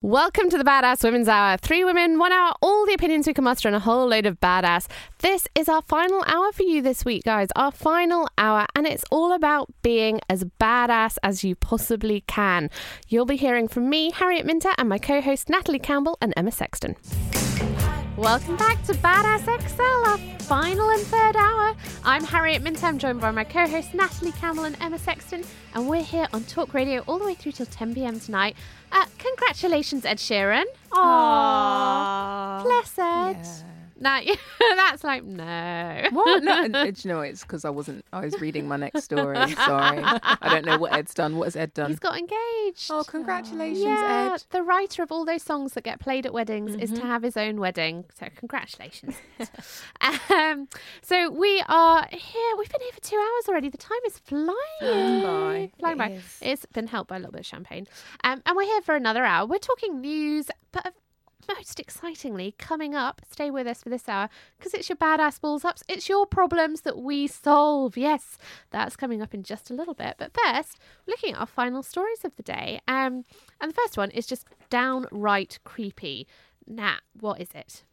Welcome to the Badass Women's Hour. Three women, one hour, all the opinions we can muster, and a whole load of badass. This is our final hour for you this week, guys. Our final hour, and it's all about being as badass as you possibly can. You'll be hearing from me, Harriet Minter, and my co host, Natalie Campbell and Emma Sexton. Welcome back to Badass XL, our final and third hour. I'm Harriet Minter. I'm joined by my co hosts, Natalie Campbell and Emma Sexton, and we're here on Talk Radio all the way through till 10 pm tonight. Uh, congratulations, Ed Sheeran. Aww. Bless Ed. Yeah. No, that's like, no. What? No, do you know it's because I wasn't. I was reading my next story. Sorry, I don't know what Ed's done. What has Ed done? He's got engaged. Oh, congratulations, yeah, Ed. the writer of all those songs that get played at weddings is Mm-hmm. to have his own wedding. So congratulations. um, so we are here. We've been here for two hours already. The time is flying. Flying by. Flying It by. is. It's been helped by a little bit of champagne. Um, and we're here for another hour. We're talking news, but most excitingly, coming up, stay with us for this hour because it's your badass balls ups. It's your problems that we solve. Yes, that's coming up in just a little bit. But first, looking at our final stories of the day. Um, and the first one is just downright creepy. Nat, what is it?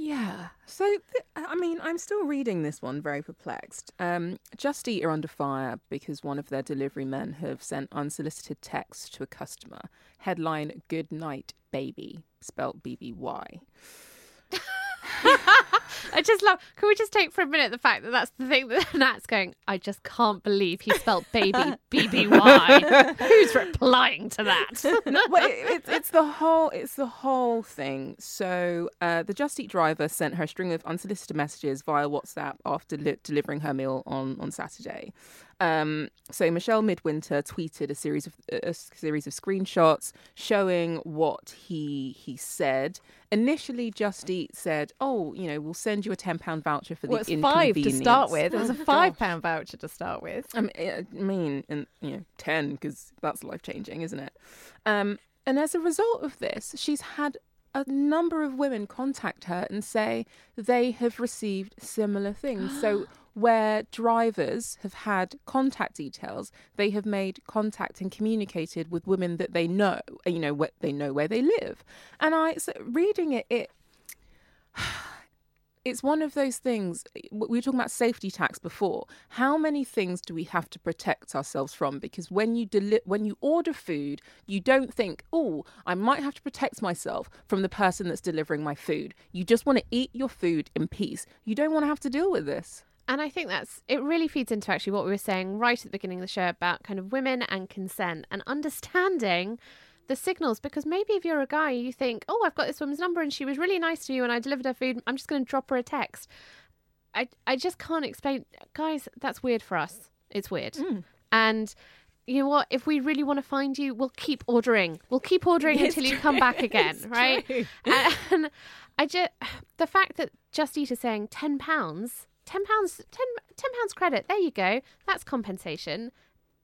Yeah. So, th- I mean, I'm still reading this one very perplexed. Um, Just Eat are under fire because one of their delivery men have sent unsolicited texts to a customer. Headline: "Good night, baby," spelt B B Y. I just love. Can we just take for a minute the fact that that's the thing that Nat's going? I just can't believe he spelled baby B B Y. Who's replying to that? no, well, it, it's it's the whole it's the whole thing. So uh, the Just Eat driver sent her a string of unsolicited messages via WhatsApp after li- delivering her meal on on Saturday. Um, so Michelle Midwinter tweeted a series of a series of screenshots showing what he he said. Initially, Just Eat said, "Oh, you know, we'll send you a ten pound voucher for Well, the it's five to start with. It was a five pound voucher to start with. I mean, I mean, and you know, ten because that's life changing, isn't it? Um, and as a result of this, she's had a number of women contact her and say they have received similar things. so where drivers have had contact details, they have made contact and communicated with women that they know, you know, where they know where they live. And I, so reading it, it it's one of those things eh, we were talking about safety tax before. How many things do we have to protect ourselves from? Because when you deli- when you order food you don't think oh i might have to protect myself from the person that's delivering my food. You just want to eat your food in peace. You don't want to have to deal with this. And I think that's it really feeds into actually what we were saying right at the beginning of the show about kind of women and consent and understanding the signals because maybe if you're a guy you think, "Oh, I've got this woman's number and she was really nice to you and I delivered her food. I'm just going to drop her a text." I I just can't explain guys, that's weird for us. It's weird. And you know what? If we really want to find you, we'll keep ordering. We'll keep ordering It's until you come back again, It's right? true. And I just the fact that Just Eat is saying ten pounds, ten pounds, 10, 10 pounds credit. There you go. That's compensation.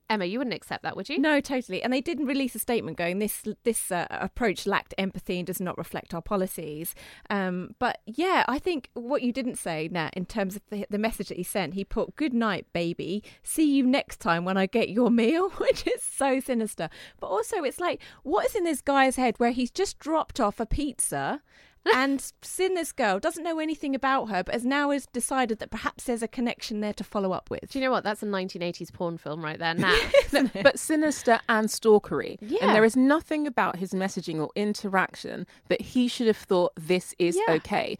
Emma, you wouldn't accept that, would you? No, totally. And they didn't release a statement going this this uh, approach lacked empathy and does not reflect our policies. Um, but yeah, I think what you didn't say, Nat, in terms of the, the message that he sent, he put "Good night, baby. See you next time when I get your meal," which is so sinister. But also, it's like, what is in this guy's head where he's just dropped off a pizza? And Sinner's girl doesn't know anything about her, but has now has decided that perhaps there's a connection there to follow up with. Do you know what? That's a 1980s porn film right there. Now, but sinister and stalkery. Yeah. And there is nothing about his messaging or interaction that he should have thought this is Yeah. okay.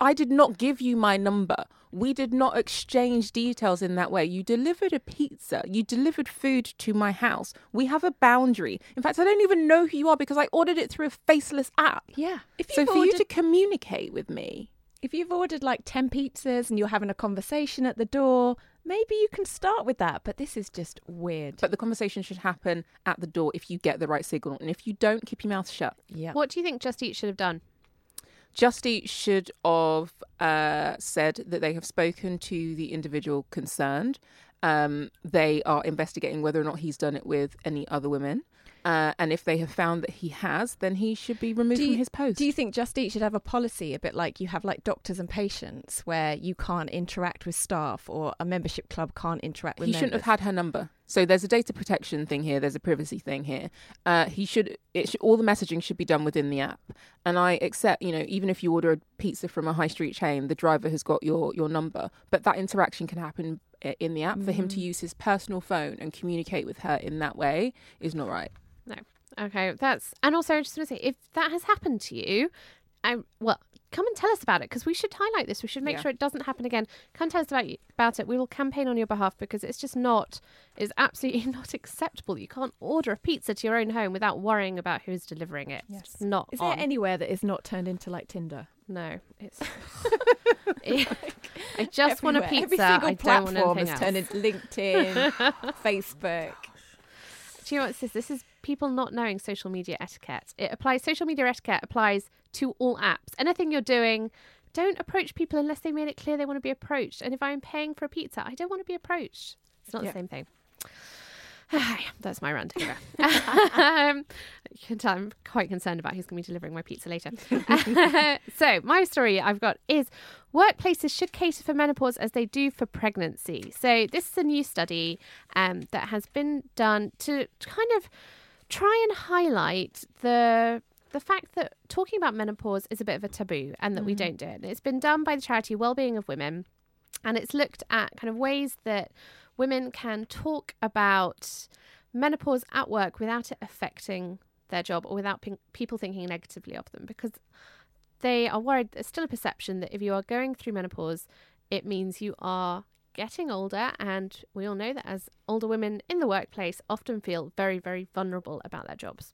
I did not give you my number. We did not exchange details in that way. You delivered a pizza. You delivered food to my house. We have a boundary. In fact, I don't even know who you are because I ordered it through a faceless app. Yeah. If So you've for you to communicate with me, if you've ordered like 10 pizzas and you're having a conversation at the door, maybe you can start with that. But this is just weird. but the conversation should happen at the door if you get the right signal. And if you don't, keep your mouth shut. yeah. what do you think Just Eat should have done? Just Eat should have uh, said that they have spoken to the individual concerned. Um, they are investigating whether or not he's done it with any other women. Uh, and if they have found that he has, then he should be removed Do from his post. do you think Just Eat should have a policy a bit like you have like doctors and patients where you can't interact with staff or a membership club can't interact with he shouldn't have had her number. So there's a data protection thing here. There's a privacy thing here. Uh, he should. It should, all the messaging should be done within the app. And I accept, you know, even if you order a pizza from a high street chain, the driver has got your your number. But that interaction can happen uh, in the app. For him to use his personal phone and communicate with her in that way is not right. No. Okay, that's and also I just want to say if that has happened to you, I well come and tell us about it because we should highlight this. We should make Yeah. sure it doesn't happen again. Come tell us about you, about it. We will campaign on your behalf because it's just not it's absolutely not acceptable. You can't order a pizza to your own home without worrying about who's delivering it. It's not Is there anywhere that is not turned into like Tinder? no, it's. I just want a pizza. Every single I don't want platform anything has else. turned into LinkedIn, Facebook. Do you know what's this? is? This is people not knowing social media etiquette. It applies. Social media etiquette applies to all apps. Anything you're doing, don't approach people unless they made it clear they want to be approached. And if I'm paying for a pizza, I don't want to be approached. It's not Yeah. the same thing. That's my rant over. um, you can tell I'm quite concerned about who's going to be delivering my pizza later. so, my story I've got is workplaces should cater for menopause as they do for pregnancy. So, this is a new study um, that has been done to kind of try and highlight the the fact that talking about menopause is a bit of a taboo and that we mm. don't do it. And it's been done by the charity Wellbeing of Women and it's looked at kind of ways that women can talk about menopause at work without it affecting their job or without pin- people thinking negatively of them because they are worried there's still a perception that if you are going through menopause it means you are getting older and we all know that as older women in the workplace often feel very very vulnerable about their jobs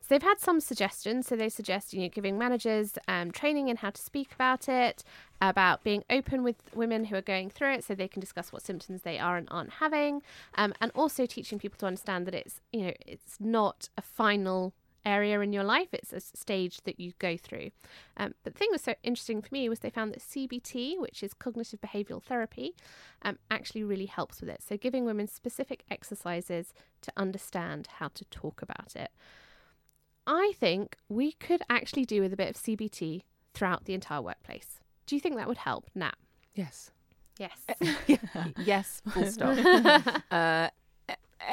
so they've had some suggestions. So they suggest you know giving managers um, training in how to speak about it, about being open with women who are going through it, so they can discuss what symptoms they are and aren't having, um, and also teaching people to understand that it's you know it's not a final area in your life it's a stage that you go through um, but the thing that was so interesting for me was they found that cbt which is cognitive behavioral therapy um, actually really helps with it so giving women specific exercises to understand how to talk about it I think we could actually do with a bit of CBT throughout the entire workplace. Do you think that would help, Nat? Yes. Yes. yes. Full stop. uh,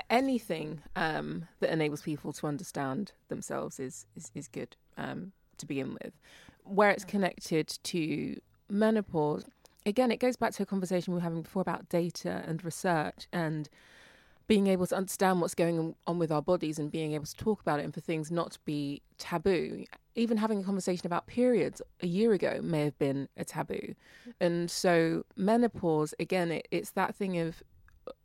anything um, that enables people to understand themselves is is, is good um, to begin with. Where it's connected to menopause, again, it goes back to a conversation we were having before about data and research and being able to understand what's going on with our bodies and being able to talk about it and for things not to be taboo. Even having a conversation about periods a year ago may have been a taboo. And so menopause, again, it, it's that thing of,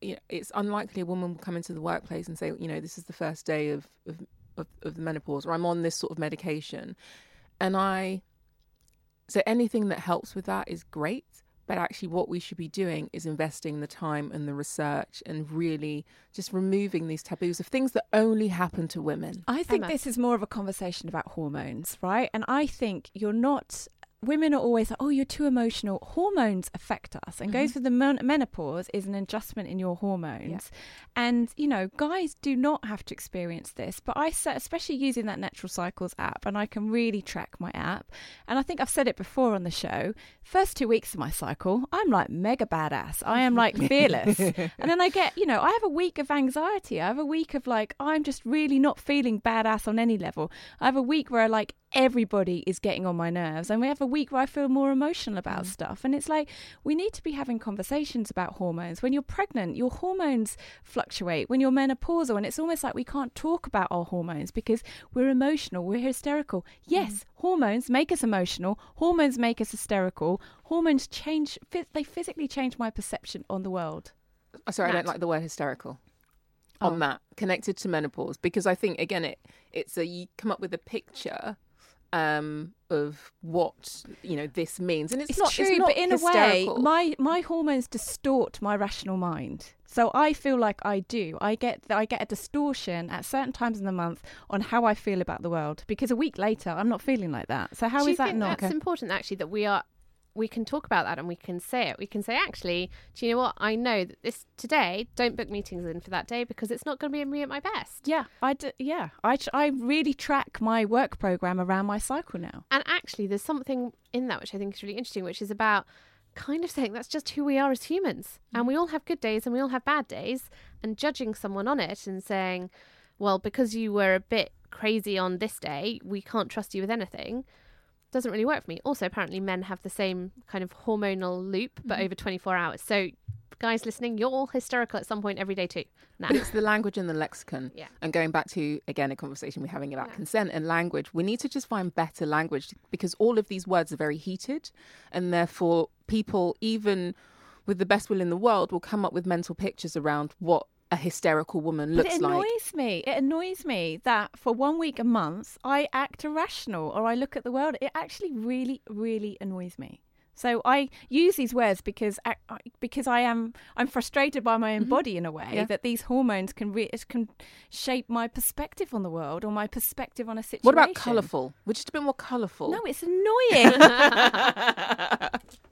you know, it's unlikely a woman will come into the workplace and say, you know, this is the first day of, of, of, of the menopause or I'm on this sort of medication. And I, so anything that helps with that is great. But actually, what we should be doing is investing the time and the research and really just removing these taboos of things that only happen to women. I think Emma. this is more of a conversation about hormones, right? And I think you're not. Women are always like, oh, you're too emotional. Hormones affect us, and goes mm-hmm. through the men- menopause is an adjustment in your hormones. And you know, guys do not have to experience this, but I, especially using that Natural Cycles app, and I can really track my app. And I think I've said it before on the show. First two weeks of my cycle, I'm like mega badass. I am like fearless, and then I get, you know, I have a week of anxiety. I have a week of like, I'm just really not feeling badass on any level. I have a week where i like everybody is getting on my nerves. And we have a week where I feel more emotional about Mm. stuff. And it's like, we need to be having conversations about hormones. When you're pregnant, your hormones fluctuate. When you're menopausal, and it's almost like we can't talk about our hormones because we're emotional, we're hysterical. Yes, Mm. hormones make us emotional, hormones make us hysterical, hormones change, they physically change my perception on the world. Oh, Sorry, I don't like the word hysterical Oh. on that connected to menopause because I think again it it's a you come up with a picture um of what you know this means and it's, It's, not true, it's not but in a way, my my hormones distort my rational mind. So I feel like I do. I get I get a distortion at certain times in the month on how I feel about the world because a week later I'm not feeling like that. So how do is that not? That's important, actually, that we are. We can talk about that and we can say it. We can say, actually, do you know what? I know that this today, don't book meetings in for that day because it's not going to be me at my best. Yeah, I d- yeah. I tr- I really track my work program around my cycle now. And actually, there's something in that which I think is really interesting, which is about kind of saying that's just who we are as humans. Mm. And we all have good days and we all have bad days. And judging someone on it and saying, well, because you were a bit crazy on this day, we can't trust you with anything, doesn't really work for me. Also, apparently, men have the same kind of hormonal loop, but mm-hmm. over 24 hours. So, guys listening, you're all hysterical at some point every day too. Now, But it's the language and the lexicon. Yeah. And going back to, again, a conversation we're having about consent and language, we need to just find better language because all of these words are very heated. And therefore, people, even with the best will in the world, will come up with mental pictures around what a hysterical woman looks it like. annoys me. It annoys me that for one week a month I act irrational or I look at the world. It actually really, really annoys me. So I use these words because I, because I am I'm frustrated by my own mm-hmm. body in a way Yeah. that these hormones can re- can shape my perspective on the world or my perspective on a situation. What about colourful? We're just a bit more colourful. No, it's annoying.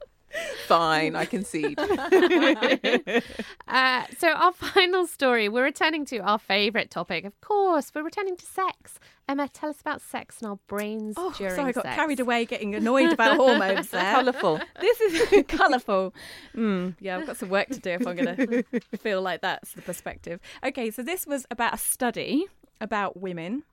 Fine, I concede. Uh, so our final story, we're returning to our favourite topic. Of course, we're returning to sex. Emma, tell us about sex and our brains oh, during sorry, I got sex. carried away getting annoyed about hormones there. Colourful. This is colourful. Mm, yeah, I've got some work to do if I'm going to feel like that's the perspective. Okay, so this was about a study about women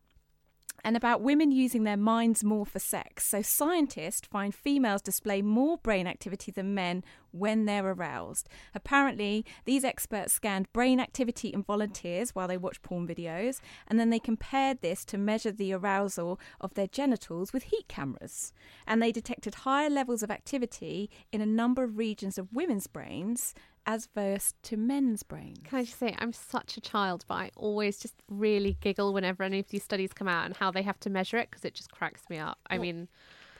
and about women using their minds more for sex. So scientists find females display more brain activity than men when they're aroused. Apparently, these experts scanned brain activity in volunteers while they watched porn videos, and then they compared this to measure the arousal of their genitals with heat cameras. And they detected higher levels of activity in a number of regions of women's brains as versed to men's brains. Can I just say, I'm such a child, but I always just really giggle whenever any of these studies come out and how they have to measure it because it just cracks me up. I mean,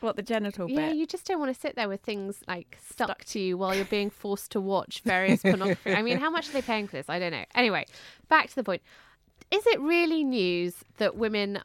What the genital yeah, bit? you just don't want to sit there with things like stuck to you while you're being forced to watch various pornography. I mean, how much are they paying for this? I don't know. Anyway, back to the point. Is it really news that women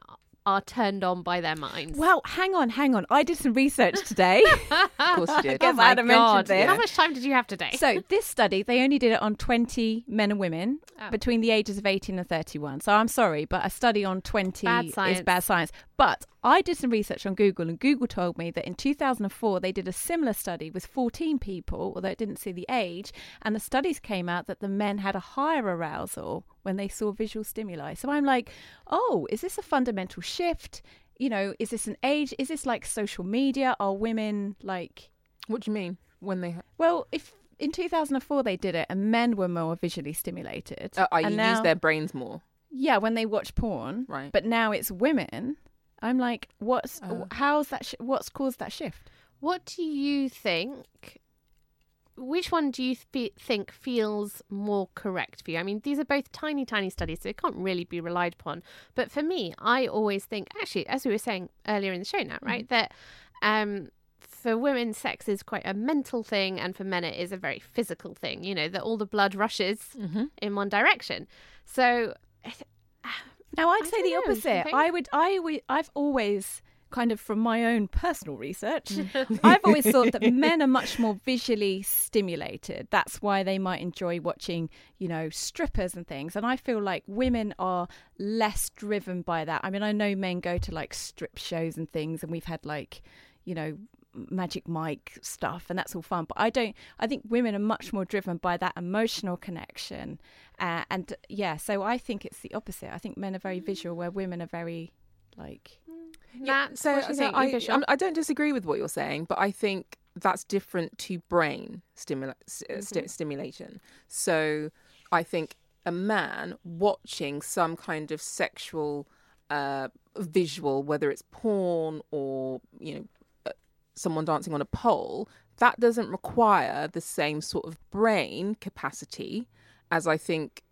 are turned on by their minds? Well, hang on, hang on. I did some research today. Of course you did. guess Oh I had my to mention God. this. How much time did you have today? so this study, they only did it on 20 men and women Oh. between the ages of 18 and 31. So I'm sorry, but a study on 20 Bad is bad science. But I did some research on Google, and Google told me that in 2004 they did a similar study with 14 people, although it didn't see the age, and the studies came out that the men had a higher arousal when they saw visual stimuli. So I'm like, oh, is this a fundamental shift? You know, is this an age? Is this like social media? Are women like What do you mean when they? well, if in 2004 they did it and men were more visually stimulated, Uh, I and use now, their brains more. yeah, when they watch porn, Right. But now it's women. I'm like, what's Uh. how's that? Sh- what's caused that shift? What do you think? Which one do you th- think feels more correct for you? I mean, these are both tiny, tiny studies, so it can't really be relied upon. But for me, I always think, actually, as we were saying earlier in the show now, right, that um, for women, sex is quite a mental thing, and for men, it is a very physical thing. You know, that all the blood rushes Mm-hmm. in one direction. So, Now, I'd I say the know, opposite. I would, I would, I've always kind of from my own personal research, I've always thought that men are much more visually stimulated. That's why they might enjoy watching, you know, strippers and things. And I feel like women are less driven by that. I mean, I know men go to like strip shows and things, and we've had like, you know, magic Mike stuff, and that's all fun. But I don't. I think women are much more driven by that emotional connection, uh, and yeah. So I think it's the opposite. I think men are very visual, where women are very like Nat, so, so? I, You go, Sean. I'm- I don't disagree with what you're saying, but I think that's different to brain stimula- uh, Mm-hmm. stimulation. So I think a man watching some kind of sexual uh, visual, whether it's porn or you know uh, someone dancing on a pole, that doesn't require the same sort of brain capacity as I think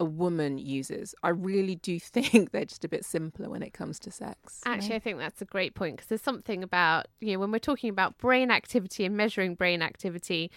a woman uses. I really do think they're just a bit simpler when it comes to sex. Actually, I think that's a great point because there's something about, you know, when we're talking about brain activity and measuring brain activity,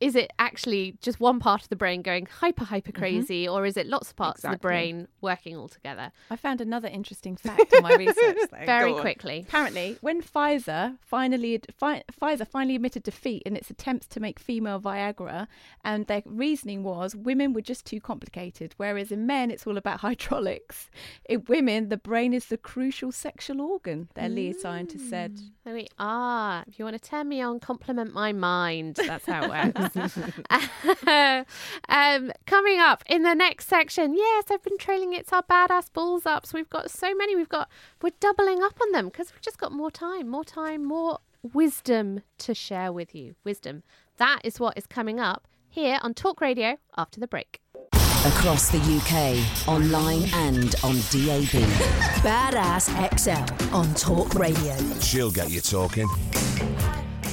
is it actually just one part of the brain going hyper, hyper mm-hmm. crazy, or is it lots of parts of the brain working all together? I found another interesting fact in my research, though. Very quickly. Apparently, when Pfizer finally fi- Pfizer finally admitted defeat in its attempts to make female Viagra, and their reasoning was women were just too complicated, whereas in men it's all about hydraulics. In women, the brain is the crucial sexual organ. Their lead scientist said. Mm, there we are. If you want to turn me on, compliment my mind. That's how it works. um, coming up in the next section, yes, I've been trailing. It's our badass balls ups. We've got so many. We've got we're doubling up on them because we've just got more time, more time, more wisdom to share with you. Wisdom. That is what is coming up here on Talk Radio after the break. Across the UK, online and on DAB. Badass XL on Talk Radio. She'll get you talking.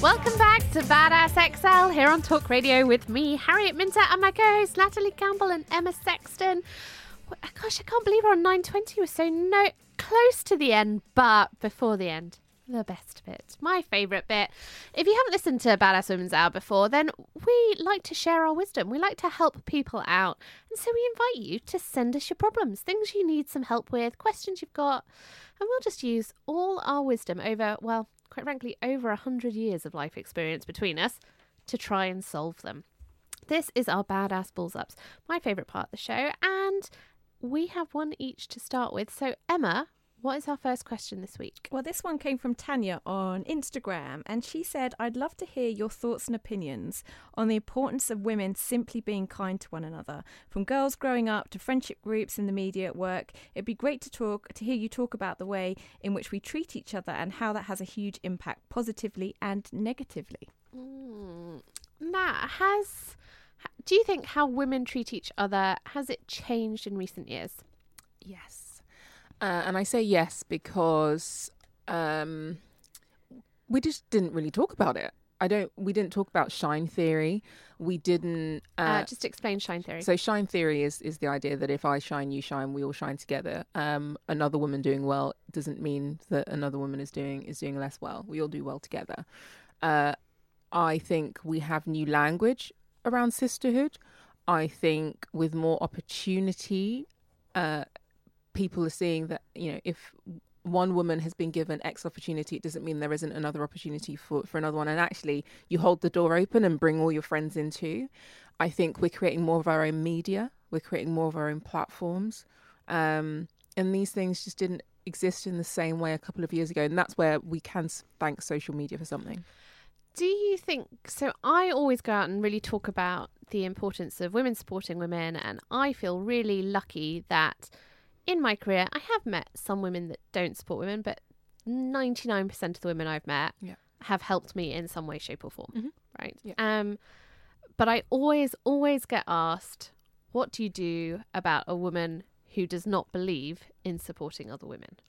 Welcome back to Badass XL here on Talk Radio with me, Harriet Minter, and my co-hosts Natalie Campbell and Emma Sexton. Uh, gosh, I can't believe we're on 920. We're so no close to the end, but before the end, the best bit, my favourite bit. If you haven't listened to Badass Women's Hour before, then we like to share our wisdom. We like to help people out, and so we invite you to send us your problems, things you need some help with, questions you've got, and we'll just use all our wisdom over, well, quite frankly, over a hundred years of life experience between us to try and solve them. This is our badass balls ups, my favourite part of the show, and we have one each to start with. So, Emma, what is our first question this week? Well, this one came from Tanya on Instagram, and she said, I'd love to hear your thoughts and opinions on the importance of women simply being kind to one another. From girls growing up to friendship groups in the media at work, it'd be great to talk to hear you talk about the way in which we treat each other and how that has a huge impact positively and negatively. Mm. Matt, has do you think how women treat each other has it changed in recent years? Yes. Uh, and I say yes because um, we just didn't really talk about it. I don't. We didn't talk about shine theory. We didn't. Uh, Uh, just explain shine theory. so shine theory is is the idea that if I shine, you shine, we all shine together. Um, another woman doing well doesn't mean that another woman is doing is doing less well. We all do well together. Uh, I think we have new language around sisterhood. I think with more opportunity, uh, people are seeing that you know if one woman has been given X opportunity, it doesn't mean there isn't another opportunity for, for another one. And actually, you hold the door open and bring all your friends in too. I think we're creating more of our own media, we're creating more of our own platforms. Um, and these things just didn't exist in the same way a couple of years ago. And that's where we can thank social media for something. Do you think so? I always go out and really talk about the importance of women supporting women, and I feel really lucky that in my career I have met some women that don't support women, but 99% of the women I've met Yeah. have helped me in some way, shape, or form. Mhm. Right. Yeah. Um, but I always, always get asked, what do you do about a woman who does not believe in supporting other women?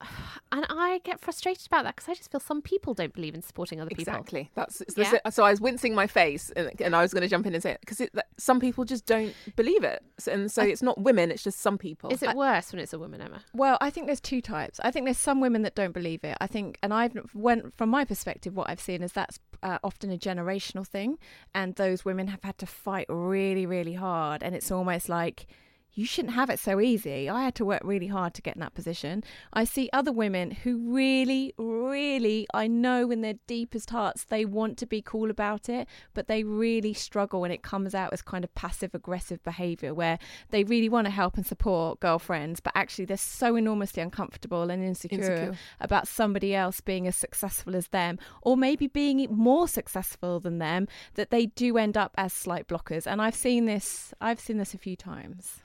And I get frustrated about that because I just feel some people don't believe in supporting other people. Exactly. That's so, Yeah. so I was wincing my face, and, and I was going to jump in and say it because some people just don't believe it, and so it's not women; it's just some people. Is it worse when it's a woman, Emma? Well, I think there's two types. I think there's some women that don't believe it. I think, and I've went from my perspective, what I've seen is that's uh, often a generational thing, and those women have had to fight really, really hard, and it's almost like you shouldn't have it so easy. I had to work really hard to get in that position. I see other women who really, really, I know in their deepest hearts they want to be cool about it, but they really struggle when it comes out as kind of passive aggressive behavior where they really want to help and support girlfriends, but actually they're so enormously uncomfortable and insecure, Insecure. about somebody else being as successful as them or maybe being more successful than them that they do end up as slight blockers. And I've seen this I've seen this a few times.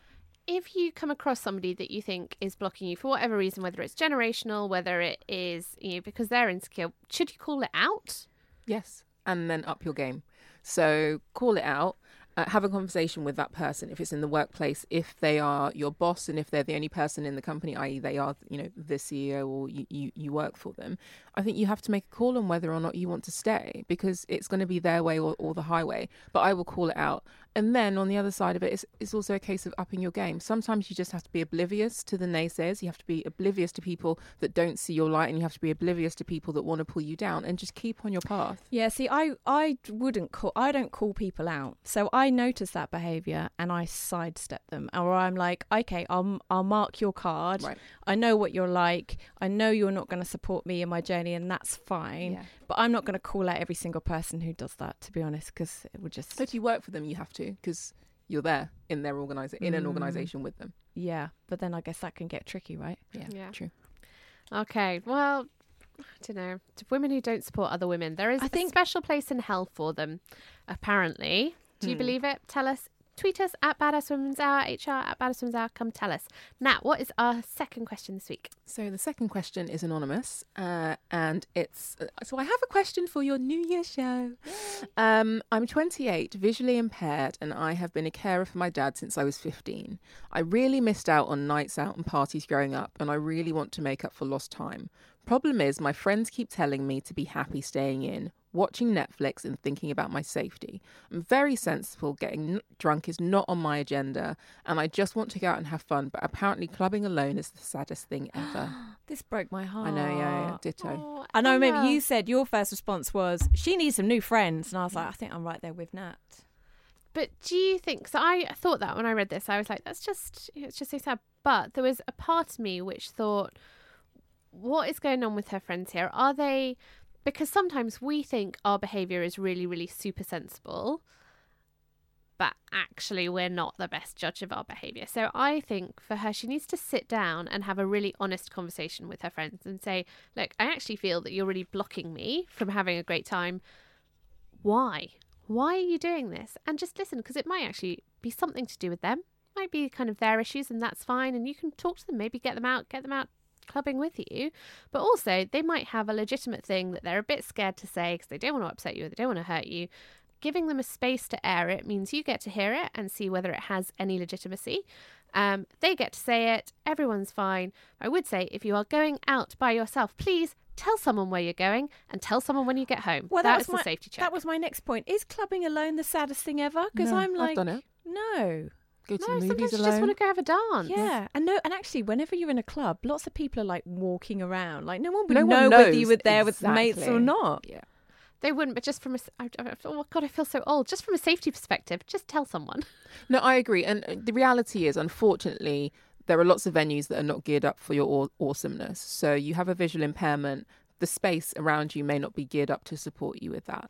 If you come across somebody that you think is blocking you for whatever reason, whether it's generational, whether it is you know, because they're insecure, should you call it out? Yes, and then up your game. So call it out. Uh, have a conversation with that person if it's in the workplace if they are your boss and if they're the only person in the company i.e they are you know the ceo or you, you, you work for them i think you have to make a call on whether or not you want to stay because it's going to be their way or, or the highway but i will call it out and then on the other side of it, it's, it's also a case of upping your game. Sometimes you just have to be oblivious to the naysayers. You have to be oblivious to people that don't see your light, and you have to be oblivious to people that want to pull you down, and just keep on your path. Yeah, see, I I wouldn't call I don't call people out. So I notice that behaviour and I sidestep them, or I'm like, okay, I'll I'll mark your card. Right. I know what you're like. I know you're not going to support me in my journey, and that's fine. Yeah. But I'm not going to call out every single person who does that, to be honest, because it would just So if you work for them, you have to because you're there in their organization in an Mm. organization with them. yeah. But then I guess that can get tricky, right? Yeah, Yeah. true. Okay, well, I don't know. To women who don't support other women, there is I a think- special place in hell for them, apparently. Do you Hmm. believe it? Tell us. Tweet us at Badass Women's Hour, HR at Badass Women's Hour. Come tell us. Nat, what is our second question this week? So the second question is anonymous, uh, and it's uh, so I have a question for your New Year show. Um, I'm 28, visually impaired, and I have been a carer for my dad since I was 15. I really missed out on nights out and parties growing up, and I really want to make up for lost time. Problem is, my friends keep telling me to be happy staying in, watching Netflix, and thinking about my safety. I'm very sensible. Getting n- drunk is not on my agenda, and I just want to go out and have fun. But apparently, clubbing alone is the saddest thing ever. This broke my heart. I know, yeah, yeah, ditto. Oh, I know. Remember, you said your first response was she needs some new friends, and I was like, mm. I think I'm right there with Nat. But do you think so? I thought that when I read this, I was like, that's just it's just so sad. But there was a part of me which thought, what is going on with her friends here? Are they because sometimes we think our behaviour is really, really super sensible, but actually we're not the best judge of our behaviour. So I think for her, she needs to sit down and have a really honest conversation with her friends and say, look, I actually feel that you're really blocking me from having a great time. Why? Why are you doing this? And just listen, because it might actually be something to do with them. Might be kind of their issues, and that's fine. And you can talk to them, maybe get them out, get them out clubbing with you. But also, they might have a legitimate thing that they're a bit scared to say because they don't want to upset you or they don't want to hurt you. Giving them a space to air it means you get to hear it and see whether it has any legitimacy. Um, they get to say it. Everyone's fine. I would say if you are going out by yourself, please tell someone where you're going and tell someone when you get home. Well, that that is was my the safety check. That was my next point. Is clubbing alone the saddest thing ever? Because No, I'm like, I've done it. no. Go to no, the sometimes movies you just want to go have a dance. Yeah, and no, and actually, whenever you're in a club, lots of people are like walking around. Like no one would No one know whether you were there with mates or not. Yeah. They wouldn't, but just from a, s- I, I, oh God, I feel so old. Just from a safety perspective, just tell someone. No, I agree. And uh, the reality is, unfortunately, there are lots of venues that are not geared up for your aw- awesomeness. So you have a visual impairment, the space around you may not be geared up to support you with that.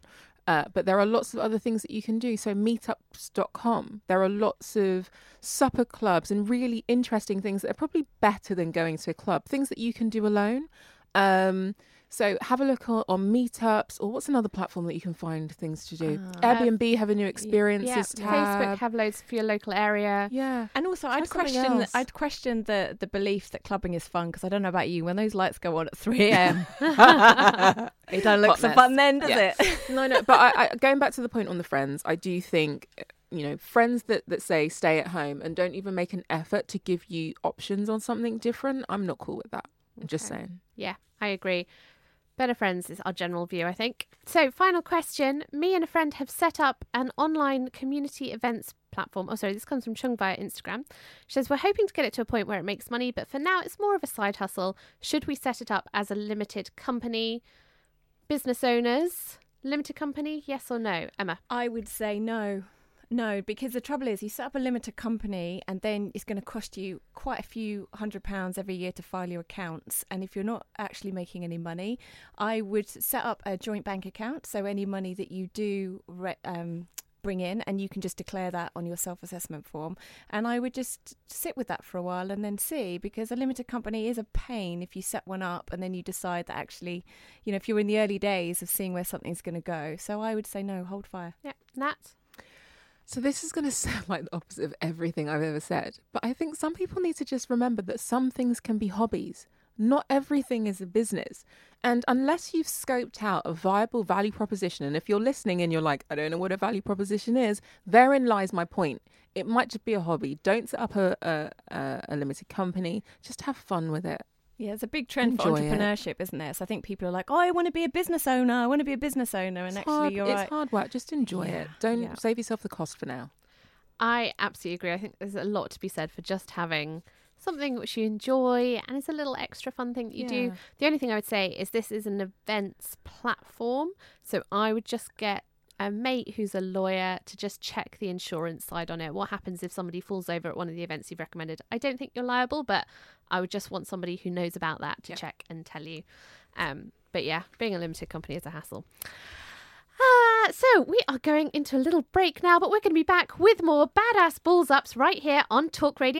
Uh, but there are lots of other things that you can do. So, meetups.com, there are lots of supper clubs and really interesting things that are probably better than going to a club, things that you can do alone. Um, so, have a look on, on meetups or what's another platform that you can find things to do? Uh, Airbnb have a new experiences yeah, tab. Facebook have loads for your local area. Yeah. And also, Try I'd question, the, else. I'd question the the belief that clubbing is fun because I don't know about you. When those lights go on at three a.m., it don't look Hot so mess. fun then, does Yeah. it? no, no. But I, I, going back to the point on the friends, I do think, you know, friends that, that say stay at home and don't even make an effort to give you options on something different, I'm not cool with that. I'm just saying. Yeah, I agree. Better friends is our general view, I think. So, final question. Me and a friend have set up an online community events platform. Oh, sorry, this comes from Chung via Instagram. She says, We're hoping to get it to a point where it makes money, but for now it's more of a side hustle. Should we set it up as a limited company? Business owners, limited company, yes or no? Emma. I would say no. No, because the trouble is, you set up a limited company and then it's going to cost you quite a few hundred pounds every year to file your accounts. And if you're not actually making any money, I would set up a joint bank account. So any money that you do re- um, bring in, and you can just declare that on your self assessment form. And I would just sit with that for a while and then see, because a limited company is a pain if you set one up and then you decide that actually, you know, if you're in the early days of seeing where something's going to go. So I would say no, hold fire. Yeah, Nat. So this is going to sound like the opposite of everything I've ever said, but I think some people need to just remember that some things can be hobbies. Not everything is a business. And unless you've scoped out a viable value proposition, and if you're listening and you're like, I don't know what a value proposition is, therein lies my point. It might just be a hobby. Don't set up a, a, a, limited company. Just have fun with it. Yeah, it's a big trend Enjoy for entrepreneurship, isn't there? So I think people are like, "Oh, I want to be a business owner. I want to be a business owner," and It's actually, hard, you're it's right. hard work. Just enjoy Yeah, it. Don't yeah. save yourself the cost for now. I absolutely agree. I think there's a lot to be said for just having something which you enjoy and it's a little extra fun thing that you do. The only thing I would say is this is an events platform. So I would just get a mate who's a lawyer to just check the insurance side on it. What happens if somebody falls over at one of the events you've recommended? I don't think you're liable, but I would just want somebody who knows about that to Yeah. check and tell you. Um, but yeah, being a limited company is a hassle. Uh, so we are going into a little break now, but we're going to be back with more badass balls ups right here on Talk Radio.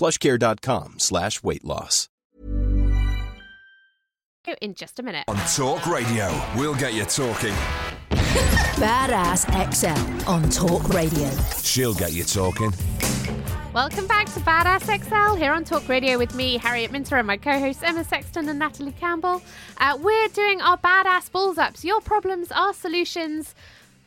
plushcare.com slash weight loss. In just a minute. On Talk Radio, we'll get you talking. Badass XL on Talk Radio. She'll get you talking. Welcome back to Badass XL here on Talk Radio with me, Harriet Minter, and my co hosts Emma Sexton and Natalie Campbell. Uh, we're doing our Badass Balls Ups. Your problems, our solutions.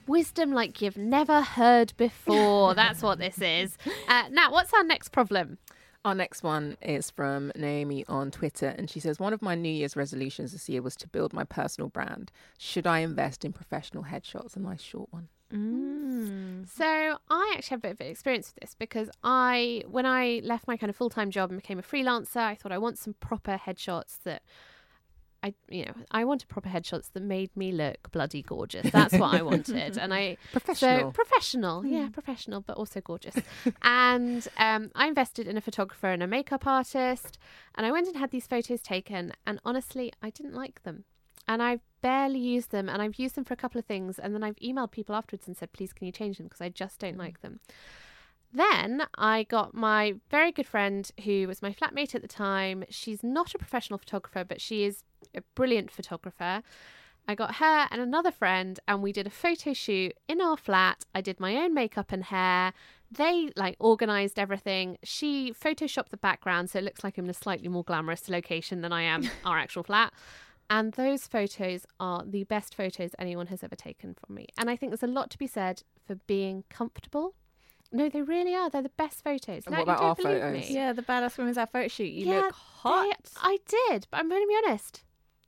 Wisdom like you've never heard before. That's what this is. Uh, now, what's our next problem? Our next one is from Naomi on Twitter, and she says, One of my New Year's resolutions this year was to build my personal brand. Should I invest in professional headshots? A nice short one. Mm. So I actually have a bit of experience with this because I, when I left my kind of full time job and became a freelancer, I thought I want some proper headshots that. I, you know, I wanted proper headshots that made me look bloody gorgeous. That's what I wanted, and I Professional. So professional, yeah, professional, but also gorgeous. and um, I invested in a photographer and a makeup artist, and I went and had these photos taken. And honestly, I didn't like them, and I barely used them. And I've used them for a couple of things, and then I've emailed people afterwards and said, "Please, can you change them?" Because I just don't like them. Then I got my very good friend who was my flatmate at the time. She's not a professional photographer, but she is a brilliant photographer. I got her and another friend, and we did a photo shoot in our flat. I did my own makeup and hair. They like organized everything. She photoshopped the background so it looks like I'm in a slightly more glamorous location than I am our actual flat. And those photos are the best photos anyone has ever taken from me. And I think there's a lot to be said for being comfortable. No, they really are. They're the best photos. And No, what you about don't our photos? me. Yeah, the badass women's our photo shoot. You Yeah, look hot. they- I did, but I'm going to be honest.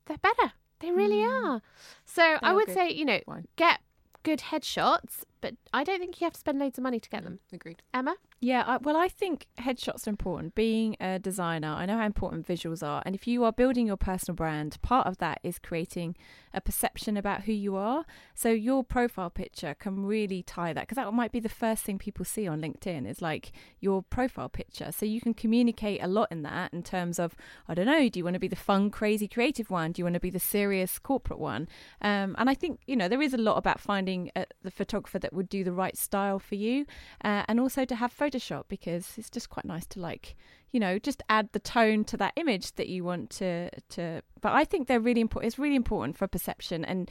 They're better. They really mm. are. So I would say, you know, Fine. get good headshots, but I don't think you have to spend loads of money to get them. Agreed. Emma? Yeah, I, well, I think headshots are important. Being a designer, I know how important visuals are. And if you are building your personal brand, part of that is creating a perception about who you are. So your profile picture can really tie that because that might be the first thing people see on LinkedIn is like your profile picture. So you can communicate a lot in that in terms of, I don't know, do you want to be the fun, crazy, creative one? Do you want to be the serious corporate one? Um, and I think, you know, there is a lot about finding uh, the photographer that would do the right style for you uh, and also to have Photoshop because it's just quite nice to like, you know, just add the tone to that image that you want to to. But I think they're really important. It's really important for perception and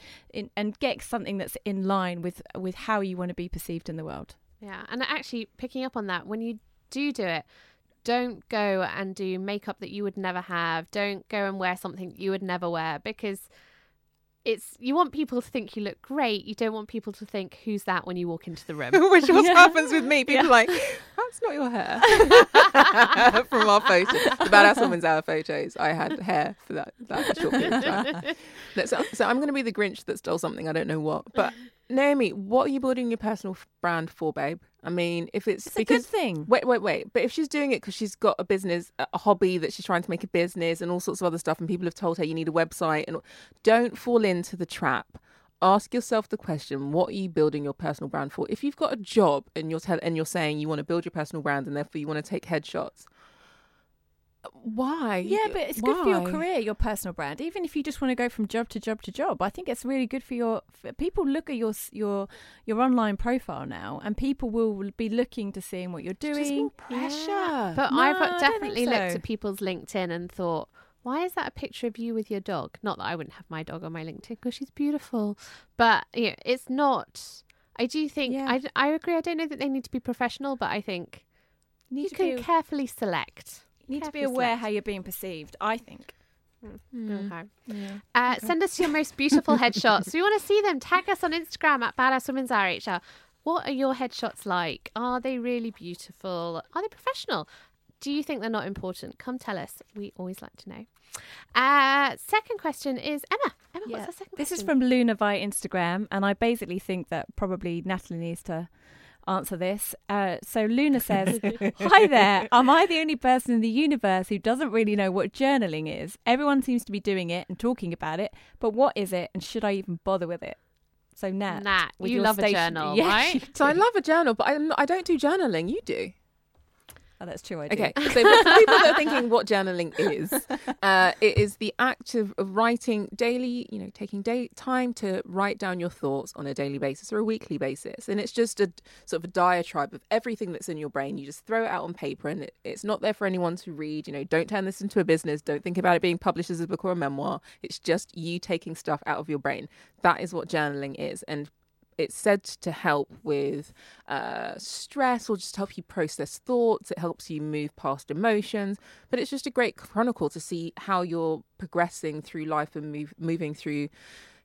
and get something that's in line with with how you want to be perceived in the world. Yeah, and actually picking up on that, when you do do it, don't go and do makeup that you would never have. Don't go and wear something you would never wear because it's you want people to think you look great. You don't want people to think who's that when you walk into the room. Which is what happens with me. People are like, that's not your hair. From our photos, the Badass Woman's Hour photos, I had hair for that, that short period of time. So, so I'm going to be the Grinch that stole something. I don't know what. But Naomi, what are you building your personal brand for, babe? I mean, if it's, It's a good thing. Wait, wait, wait. But if she's doing it because she's got a business, a hobby that she's trying to make a business and all sorts of other stuff, and people have told her you need a website, and don't fall into the trap. Ask yourself the question: What are you building your personal brand for? If you've got a job and you're tell- and you're saying you want to build your personal brand and therefore you want to take headshots, why? Yeah, but it's good for your career, your personal brand. Even if you just want to go from job to job to job, I think it's really good for your. For people look at your your your online profile now, and people will be looking to seeing what you're Just doing. more pressure. But No, I've definitely think looked at people's LinkedIn and thought, why is that a picture of you with your dog? Not that I wouldn't have my dog on my LinkedIn because she's beautiful, but you know, it's not. I do think Yeah. I, d- I agree. I don't know that they need to be professional, but I think You need you to can be, carefully select. Need to be aware select. how you're being perceived. I think. Okay. Uh, Send us your most beautiful headshots. We want to see them. Tag us on Instagram at Badass Women's RHR. What are your headshots like? Are they really beautiful? Are they professional? Do you think they're not important? Come tell us. We always like to know. Uh, second question is Emma. Emma, what's the second This is from Luna via Instagram, and I basically think that probably Natalie needs to answer this. Uh, so Luna says, "Hi there. Am I the only person in the universe who doesn't really know what journaling is? Everyone seems to be doing it and talking about it, but what is it, and should I even bother with it?" So Nat, Nat, with you your love a journal, Yeah, right? So I love a journal, but I'm not, I don't do journaling. You do. Oh, that's true. I do. Okay, so for people that are thinking what journaling is, uh, it is the act of, of writing daily, you know, taking day, time to write down your thoughts on a daily basis or a weekly basis. And it's just a sort of a diatribe of everything that's in your brain. You just throw it out on paper and it, it's not there for anyone to read. You know, don't turn this into a business. Don't think about it being published as a book or a memoir. It's just you taking stuff out of your brain. That is what journaling is. And it's said to help with uh, stress or just help you process thoughts. It helps you move past emotions. But it's just a great chronicle to see how you're progressing through life and move, moving through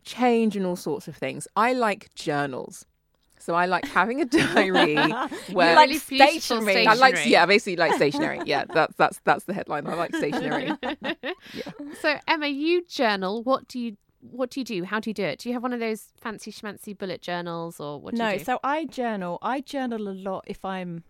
change and all sorts of things. I like journals. So I like having a diary where like Really beautiful stationery. I like stationery. yeah, basically like stationery. Yeah, that's that's that's the headline. I like stationery. So Emma, you journal. What do you what do you do? How do you do it? Do you have one of those fancy schmancy bullet journals or what do no, you do? so I journal. I journal a lot if I'm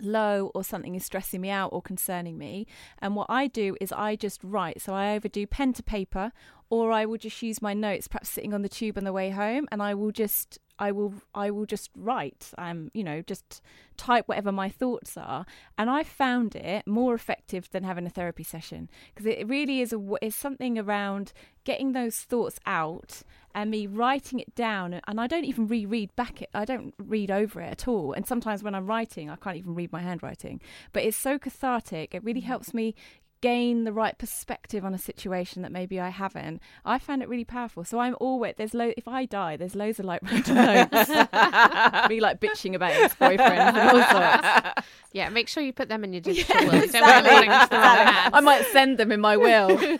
low or something is stressing me out or concerning me. And what I do is I just write. So I either do pen to paper or I will just use my notes, perhaps sitting on the tube on the way home, and I will just I will I will just write. Um, you know, just type whatever my thoughts are, and I found it more effective than having a therapy session because it really is a it's something around getting those thoughts out and me writing it down. And I don't even reread back it I don't read over it at all. And sometimes when I'm writing I can't even read my handwriting. But it's so cathartic. It really helps me gain the right perspective on a situation that maybe I haven't I found it really powerful so I'm always there's lo- if I die there's loads of like random notes me like bitching about his boyfriend and all sorts yeah, make sure you put them in your digital will. You don't want them falling into the wrong hands. I might send them in my will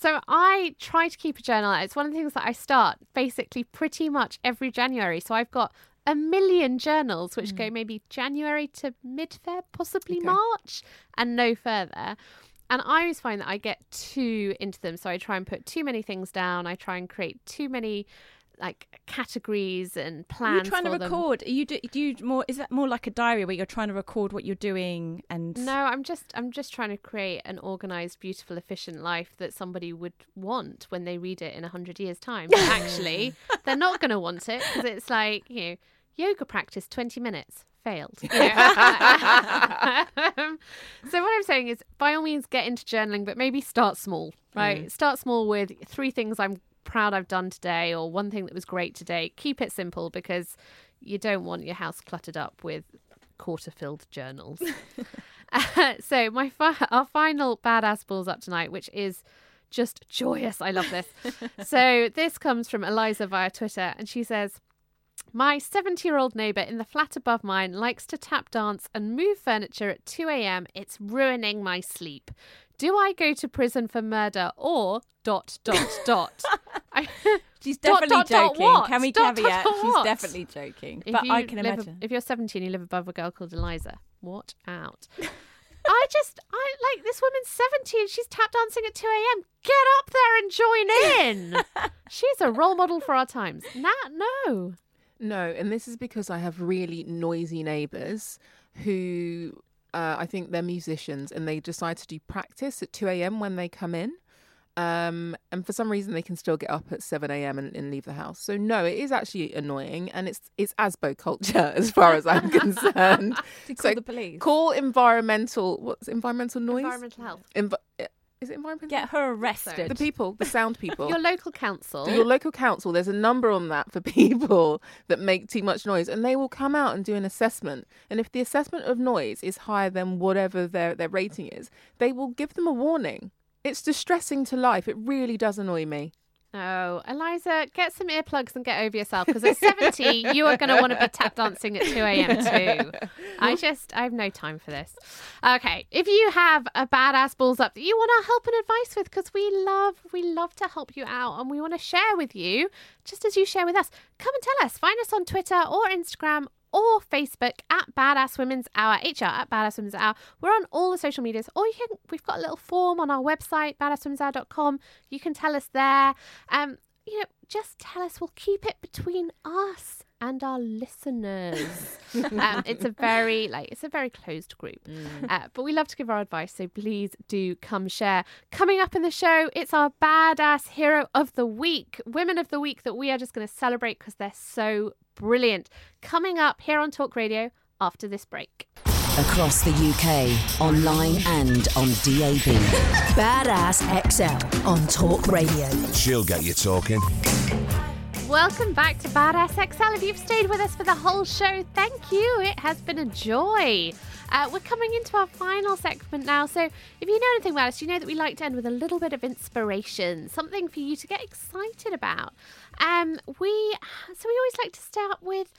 So I try to keep a journal. It's one of the things that I start basically pretty much every January. So I've got a million journals which go hmm. maybe January to mid Feb, possibly Okay. March, and no further. And I always find that I get too into them. So I try and put too many things down. I try and create too many like categories and Are plans. you trying to record? Are you do, do you more? Is that more like a diary where you're trying to record what you're doing and? No, I'm just I'm just trying to create an organized, beautiful, efficient life that somebody would want when they read it in a hundred years' time. But actually, they're not going to want it because it's like you know, yoga practice twenty minutes failed. Um, so what I'm saying is, by all means, get into journaling, but maybe start small. Right, start small with three things I'm proud I've done today, or one thing that was great today. Keep it simple because you don't want your house cluttered up with quarter-filled journals. Uh, so my fi- our final badass balls up tonight, which is just joyous. I love this. so this comes from Eliza via Twitter, and she says. My 70 year old neighbour in the flat above mine likes to tap dance and move furniture at 2 a.m. It's ruining my sleep. Do I go to prison for murder or dot dot dot? I, She's definitely dot, dot, joking. what? Can we Dot, dot, caveat? dot, She's definitely joking. if But I can live- imagine. if you're 17, you live above a girl called Eliza. Watch out. I just, I like this woman's 70 and she's tap dancing at 2 a.m. Get up there and join in. she's a role model for our times. Nat, no. No, and this is because I have really noisy neighbours who uh, I think they're musicians and they decide to do practice at 2 a.m. when they come in. Um, and for some reason, they can still get up at 7 a.m. And, and leave the house. So, no, it is actually annoying and it's it's ASBO culture as far as I'm concerned. To call so the police. Call environmental, what's environmental noise? Environmental health. Envi- is it environmental? Get her arrested. The people, the sound people. Your local council. Your local council, there's a number on that for people that make too much noise, and they will come out and do an assessment. And if the assessment of noise is higher than whatever their, their rating is, they will give them a warning. It's distressing to life. It really does annoy me. Oh, Eliza, get some earplugs and get over yourself because at 70, you are going to want to be tap dancing at 2 a.m. too. I just, I have no time for this. Okay, if you have a badass balls up that you want our help and advice with, because we love, we love to help you out and we want to share with you, just as you share with us, come and tell us. Find us on Twitter or Instagram or Facebook at Badass Women's Hour, HR at Badass Women's Hour. We're on all the social medias, or you can, we've got a little form on our website, badasswomenshour.com. You can tell us there. Um, you know, just tell us. We'll keep it between us and our listeners. um, it's a very like it's a very closed group, uh, but we love to give our advice. So please do come share. Coming up in the show, it's our badass hero of the week, women of the week that we are just going to celebrate because they're so brilliant. Coming up here on Talk Radio after this break. Across the UK, online and on DAB. Badass XL on Talk Radio. She'll get you talking. Welcome back to Badass XL. If you've stayed with us for the whole show, thank you. It has been a joy. Uh, we're coming into our final segment now. So, if you know anything about us, you know that we like to end with a little bit of inspiration, something for you to get excited about. Um, we so we always like to start with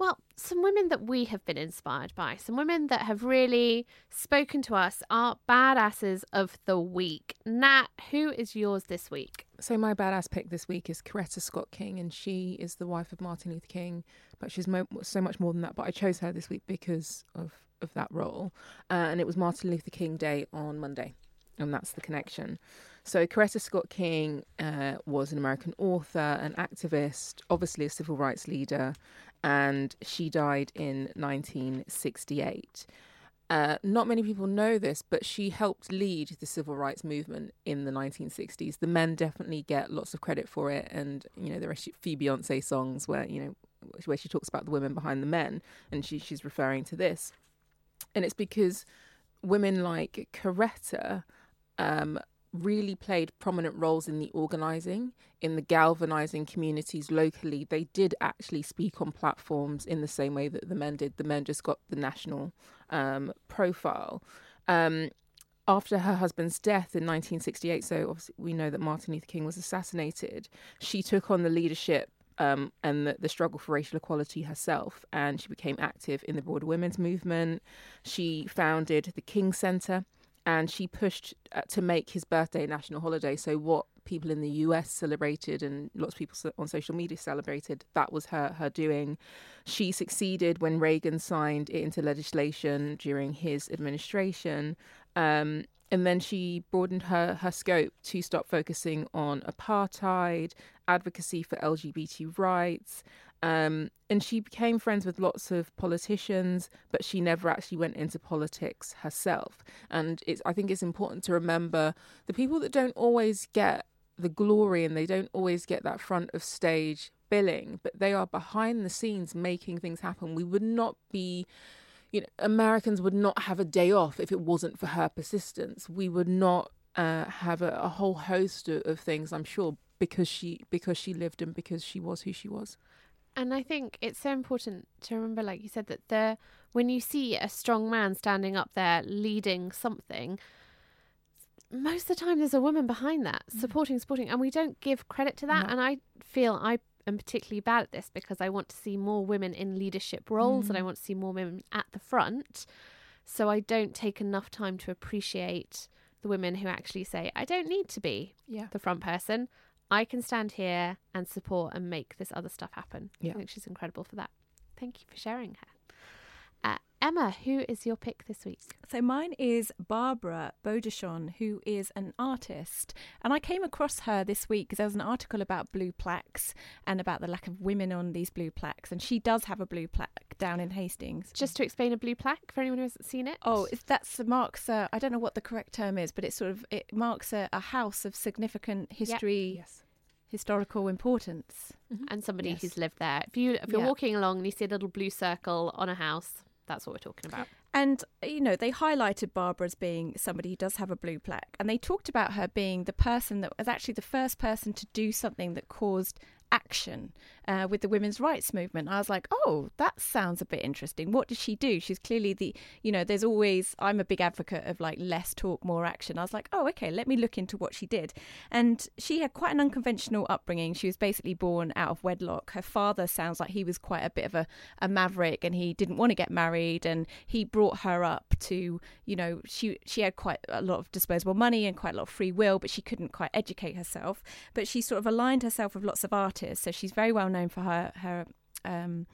well, some women that we have been inspired by, some women that have really spoken to us are badasses of the week. Nat, who is yours this week? So my badass pick this week is Coretta Scott King, and she is the wife of Martin Luther King, but she's mo- so much more than that. But I chose her this week because of of that role, uh, and it was Martin Luther King Day on Monday, and that's the connection. So Coretta Scott King uh, was an American author, an activist, obviously a civil rights leader, and she died in 1968. Uh, not many people know this, but she helped lead the civil rights movement in the 1960s. The men definitely get lots of credit for it, and you know there are few Beyonce songs where you know where she talks about the women behind the men, and she she's referring to this, and it's because women like Coretta um, really played prominent roles in the organizing, in the galvanizing communities locally. They did actually speak on platforms in the same way that the men did. The men just got the national um, profile. Um, after her husband's death in 1968, so obviously we know that Martin Luther King was assassinated, she took on the leadership um, and the, the struggle for racial equality herself, and she became active in the broader women's movement. She founded the King Center, and she pushed uh, to make his birthday a national holiday. So what people in the US celebrated and lots of people on social media celebrated, that was her her doing. She succeeded when Reagan signed it into legislation during his administration. Um, and then she broadened her, her scope to stop focusing on apartheid, advocacy for LGBT rights, um, and she became friends with lots of politicians, but she never actually went into politics herself. And it's, I think it's important to remember the people that don't always get the glory and they don't always get that front of stage billing, but they are behind the scenes making things happen. We would not be you know, Americans would not have a day off if it wasn't for her persistence. We would not uh, have a, a whole host of, of things, I'm sure, because she because she lived and because she was who she was. And I think it's so important to remember, like you said, that the when you see a strong man standing up there leading something, most of the time there's a woman behind that mm. supporting, supporting, and we don't give credit to that. No. And I feel I am particularly bad at this because I want to see more women in leadership roles and I mm. want to see more women at the front. So I don't take enough time to appreciate the women who actually say, I don't need to be Yeah. the front person. I can stand here and support and make this other stuff happen. Yeah. I think she's incredible for that. Thank you for sharing her. Uh, Emma, who is your pick this week? So mine is Barbara Bodichon, who is an artist. And I came across her this week because there was an article about blue plaques and about the lack of women on these blue plaques. And she does have a blue plaque down in Hastings. Just to explain a blue plaque for anyone who hasn't seen it. Oh, that's the marks. A, I don't know what the correct term is, but it's sort of it marks a, a house of significant history, Yes. historical importance. Mm-hmm. and somebody Yes. who's lived there. If you if you're Yeah. walking along and you see a little blue circle on a house, that's what we're talking about. And, uh, you know, they highlighted Barbara as being somebody who does have a blue plaque. And they talked about her being the person that was actually the first person to do something that caused action uh, with the women's rights movement. I was like, oh, that sounds a bit interesting. What did she do? She's clearly the, you know, there's always, I'm a big advocate of like less talk, more action. I was like, oh, okay, let me look into what she did. And she had quite an unconventional upbringing. She was basically born out of wedlock. Her father sounds like he was quite a bit of a, a maverick and he didn't want to get married and he brought her up to, you know, she, she had quite a lot of disposable money and quite a lot of free will, but she couldn't quite educate herself. But she sort of aligned herself with lots of artists. So she's very well known for her, her, um,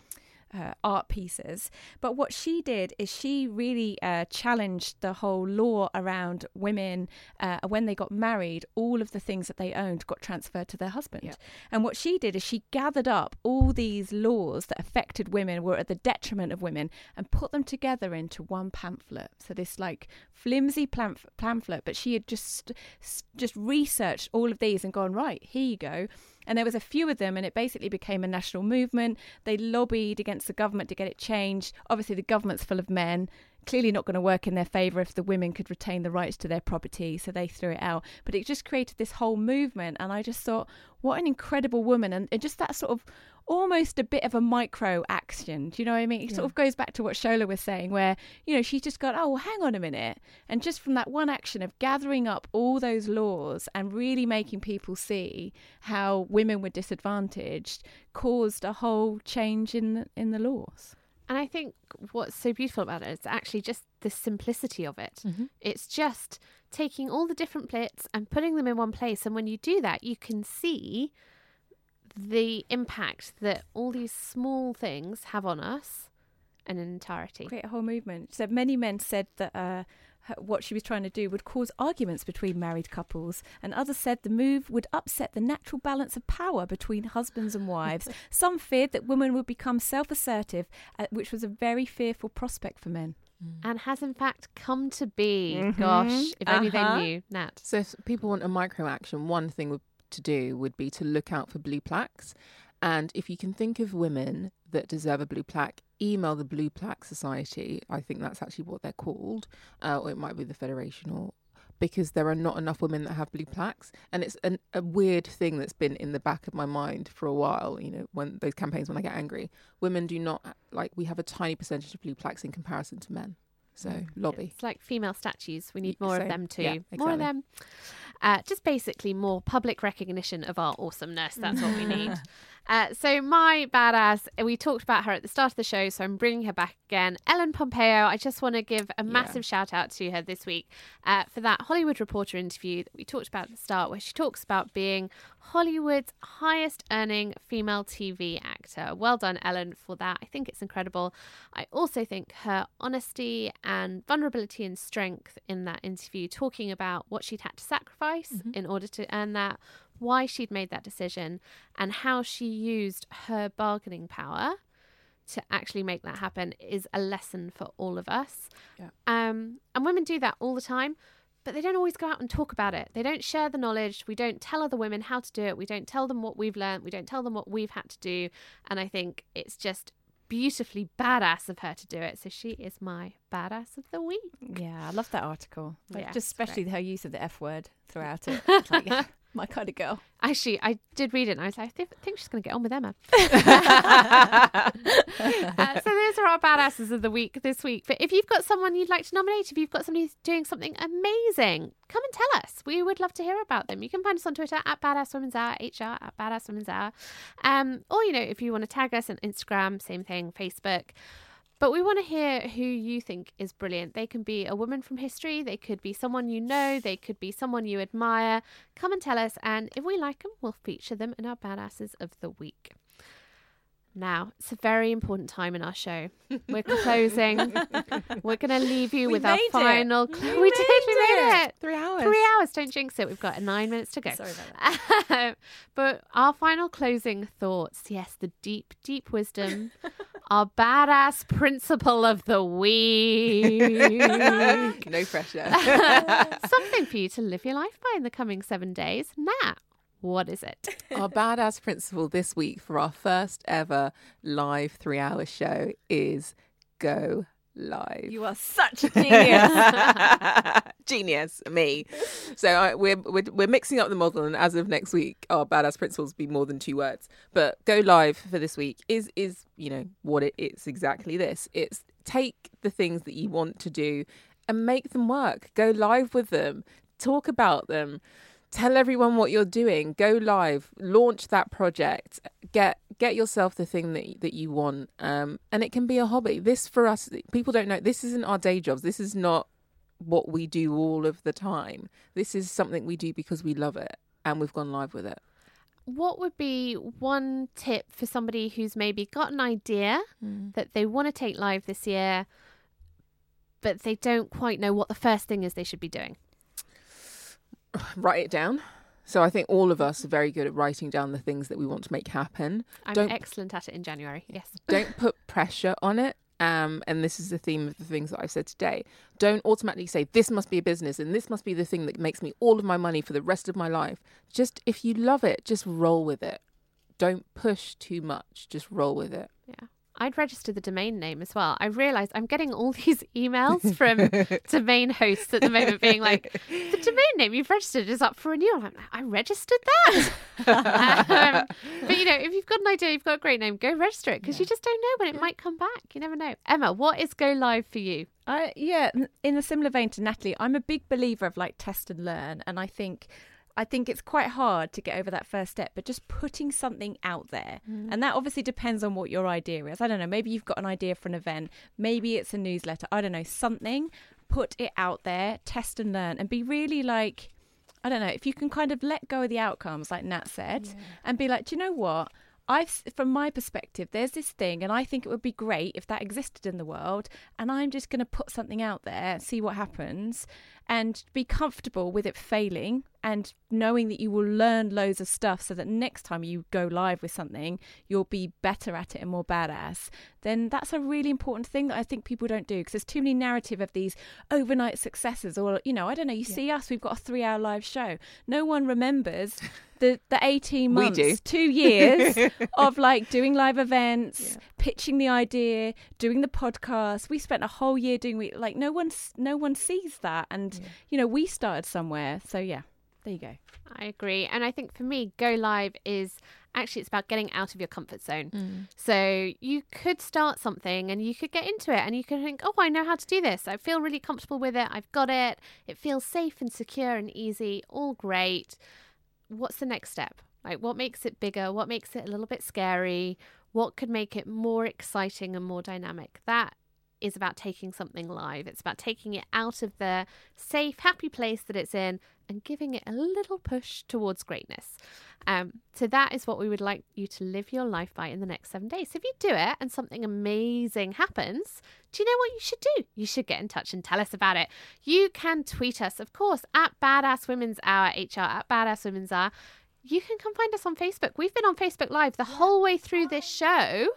uh, art pieces. But what she did is she really uh, challenged the whole law around women uh, when they got married. All of the things that they owned got transferred to their husband. Yeah. And what she did is she gathered up all these laws that affected women, were at the detriment of women, and put them together into one pamphlet. So this like flimsy pamphlet, but she had just just researched all of these and gone right. Here you go. And there was a few of them, and it basically became a national movement. They lobbied against the government to get it changed. Obviously, the government's full of men. Clearly, not going to work in their favour if the women could retain the rights to their property, so they threw it out. But it just created this whole movement, and I just thought, what an incredible woman, and, and just that sort of almost a bit of a micro action. Do you know what I mean? It sort of goes back to what Shola was saying, where you know she's just got, oh, well, hang on a minute, and just from that one action of gathering up all those laws and really making people see how women were disadvantaged, caused a whole change in the, in the laws. And I think what's so beautiful about it is actually just the simplicity of it. Mm-hmm. It's just taking all the different bits and putting them in one place. And when you do that, you can see the impact that all these small things have on us in an entirety. create a whole movement. So many men said that uh, what she was trying to do would cause arguments between married couples, and others said the move would upset the natural balance of power between husbands and wives. Some feared that women would become self-assertive, uh, which was a very fearful prospect for men. And has in fact come to be. Mhm. Gosh, if only Uh-huh. they knew, Nat. So if people want a micro action, one thing would, to do would be to look out for blue plaques. And if you can think of women that deserve a blue plaque, email the Blue Plaque Society. I think that's actually what they're called, uh, or it might be the Federation, or because there are not enough women that have blue plaques, and it's an, a weird thing that's been in the back of my mind for a while. You know, when those campaigns when I get angry, women do not like we have a tiny percentage of blue plaques in comparison to men. So lobby. It's like female statues. We need more so, of them too. yeah, More of them. Uh, just basically more public recognition of our awesomeness. That's what we need. Uh, so my badass, we talked about her at the start of the show, so I'm bringing her back again. Ellen Pompeo. I just want to give a massive shout out to her this week uh, for that Hollywood Reporter interview that we talked about at the start, where she talks about being Hollywood's highest earning female TV actor. Well done, Ellen, for that. I think it's incredible. I also think her honesty and vulnerability and strength in that interview, talking about what she'd had to sacrifice in order to earn that, why she'd made that decision, and how she used her bargaining power to actually make that happen is a lesson for all of us. Yeah. Um, and women do that all the time, but they don't always go out and talk about it. They don't share the knowledge. We don't tell other women how to do it. We don't tell them what we've learned. We don't tell them what we've had to do. And I think it's just beautifully badass of her to do it. So she is my badass of the week. Yeah, I love that article. Like, Yeah, just it's great. especially her use of the F word throughout it. Like, My kind of girl. Actually, I did read it and I was like, I thi- think she's going to get on with Emma. uh, so those are our badasses of the week this week. But if you've got someone you'd like to nominate, if you've got somebody who's doing something amazing, come and tell us. We would love to hear about them. You can find us on Twitter at Badass Women's Hour, HR at Badass Women's Hour. Um, or, you know, if you want to tag us on Instagram, same thing, Facebook. But we want to hear who you think is brilliant. They can be a woman from history, they could be someone you know, they could be someone you admire. Come and tell us, and if we like them, we'll feature them in our badasses of the week. Now, it's a very important time in our show. We're closing. We're going to leave you We with our it. final. We we did. made We made it. it. Three hours. Three hours. Don't jinx it. We've got nine minutes to go. Sorry about that. but our final closing thoughts. Yes, the deep, deep wisdom. our badass principle of the week. no pressure. Something for you to live your life by in the coming seven days. Nat, what is it? our badass principle this week for our first ever live three hour show is go live. You are such a genius. Genius, me. So I, we're, we're we're mixing up the model, and as of next week, our badass principles be more than two words. But go live for this week is is you know what it, it is exactly this. It's take the things that you want to do and make them work. Go live with them. Talk about them. Tell everyone what you're doing. Go live. Launch that project. Get get yourself the thing that that you want. Um, and it can be a hobby. This for us, people don't know. This isn't our day jobs. This is not what we do all of the time. This is something we do because we love it and we've gone live with it. What would be one tip for somebody who's maybe got an idea that they want to take live this year, but they don't quite know what the first thing is they should be doing? Write it down. So I think all of us are very good at writing down the things that we want to make happen. I'm don't excellent at it in January. Yes. don't put pressure on it. Um, and this is the theme of the things that I've said today. Don't automatically say this must be a business and this must be the thing that makes me all of my money for the rest of my life. Just if you love it, just roll with it. Don't push too much. Just roll with it. Yeah. I'd register the domain name as well. I realised I'm getting all these emails from domain hosts at the moment being like, the domain name you've registered is up for renewal. I'm like, I registered that. um, but you know, if you've got an idea, you've got a great name, go register it because you just don't know when it might come back. You never know. Emma, what is Go Live for you? I yeah, in a similar vein to Natalie, I'm a big believer of like test and learn, and I think. I think it's quite hard to get over that first step, but just putting something out there. Mm. And that obviously depends on what your idea is. I don't know, maybe you've got an idea for an event, maybe it's a newsletter, I don't know, something. Put it out there, test and learn, and be really like, I don't know, if you can kind of let go of the outcomes, like Nat said, and be like, do you know what? I've, from my perspective, there's this thing, and I think it would be great if that existed in the world. And I'm just going to put something out there, see what happens, and be comfortable with it failing and knowing that you will learn loads of stuff so that next time you go live with something, you'll be better at it and more badass. Then that's a really important thing that I think people don't do because there's too many narrative of these overnight successes. Or, you know, I don't know, you see us, we've got a three hour live show. No one remembers the, the 18 months, two years of like doing live events, pitching the idea, doing the podcast. We spent a whole year doing we like no one no one sees that and you know we started somewhere. So yeah, there you go. I agree. And I think for me, go live is actually it's about getting out of your comfort zone. Mm. So you could start something and you could get into it and you could think, oh, I know how to do this. I feel really comfortable with it. I've got it. It feels safe and secure and easy. All great. What's the next step? Like, what makes it bigger? What makes it a little bit scary? What could make it more exciting and more dynamic? That is about taking something live. It's about taking it out of the safe, happy place that it's in and giving it a little push towards greatness. Um, so that is what we would like you to live your life by in the next seven days. So if you do it and something amazing happens, do you know what you should do? You should get in touch and tell us about it. You can tweet us, of course, at Badass Women's Hour, HR at Badass Women's Hour. You can come find us on Facebook. We've been on Facebook Live the whole way through this show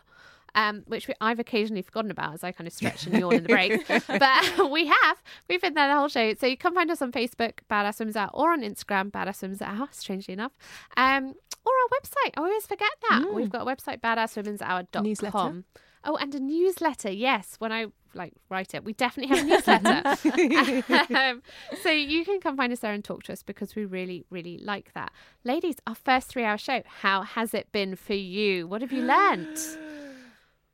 um, which we, I've occasionally forgotten about as I kind of stretch and yawn in the break. But we have. We've been there the whole show. So you can find us on Facebook, Badass Women's Hour, or on Instagram, Badass Women's Hour, strangely enough. Um, or our website. I always forget that. We've got a website, badasswomenshour.com. Newsletter. Oh, and a newsletter. Yes, when I like write it, we definitely have a newsletter. um, so you can come find us there and talk to us because we really, really like that. Ladies, our first three-hour show. How has it been for you? What have you learnt?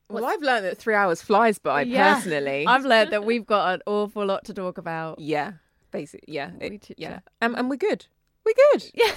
Well, I've learned that three hours flies by Yeah. personally. I've learned that we've got an awful lot to talk about. yeah, basically, yeah, it- yeah, um, and we're good. We're good. Yeah.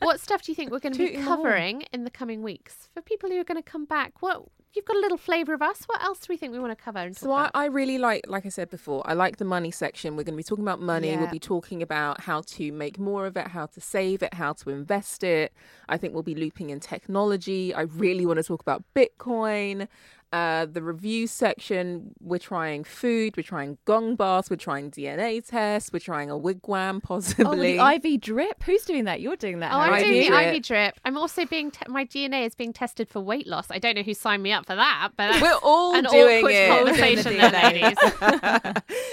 what stuff do you think we're going to be Tooting the covering in the coming weeks for people who are going to come back? What you've got a little flavour of us. What else do we think we want to cover? And So I. I really like, like I said before, I like the money section. We're going to be talking about money. We'll be talking about how to make more of it, how to save it, how to invest it. I think we'll be looping in technology. I really want to talk about Bitcoin. Uh, the review section, we're trying food, we're trying gong baths, we're trying DNA tests, we're trying a wigwam possibly. Oh, the IV drip. Who's doing that? You're doing that. Oh, I'm doing IV the drip. IV drip. I'm also being te- my DNA is being tested for weight loss. I don't know who signed me up for that, but We're all an doing awkward it. conversation there, ladies.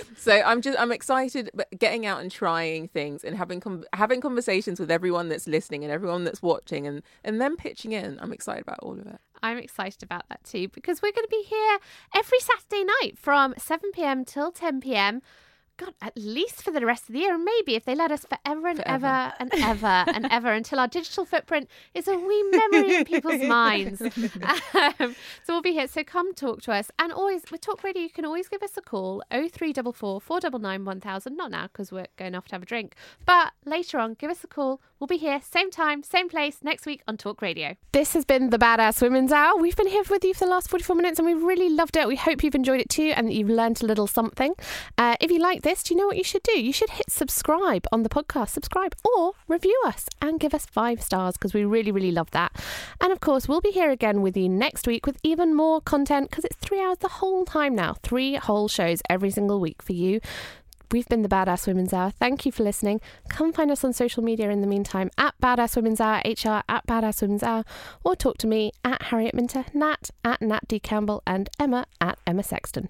so I'm just I'm excited but getting out and trying things and having com- having conversations with everyone that's listening and everyone that's watching and and then pitching in. I'm excited about all of it. I'm excited about that too because we're going to be here every Saturday night from 7 p.m. till 10 p.m. God, at least for the rest of the year, and maybe if they let us forever and Forever. ever and ever and ever until our digital footprint is a wee memory in people's minds. Um, so we'll be here. So come talk to us, and always with Talk Radio, you can always give us a call: oh three double four four double nine one thousand. Not now because we're going off to have a drink, but later on, give us a call. We'll be here, same time, same place next week on Talk Radio. This has been the Badass Women's Hour. We've been here with you for the last 44 minutes and we've really loved it. We hope you've enjoyed it too and that you've learned a little something. Uh, if you like this, do you know what you should do? You should hit subscribe on the podcast, subscribe or review us and give us five stars because we really, really love that. And of course, we'll be here again with you next week with even more content because it's three hours the whole time now. Three whole shows every single week for you. We've been the Badass Women's Hour. Thank you for listening. Come find us on social media in the meantime at Badass Women's Hour, HR at Badass Women's Hour, or talk to me at Harriet Minter, Nat at Nat D. Campbell, and Emma at Emma Sexton.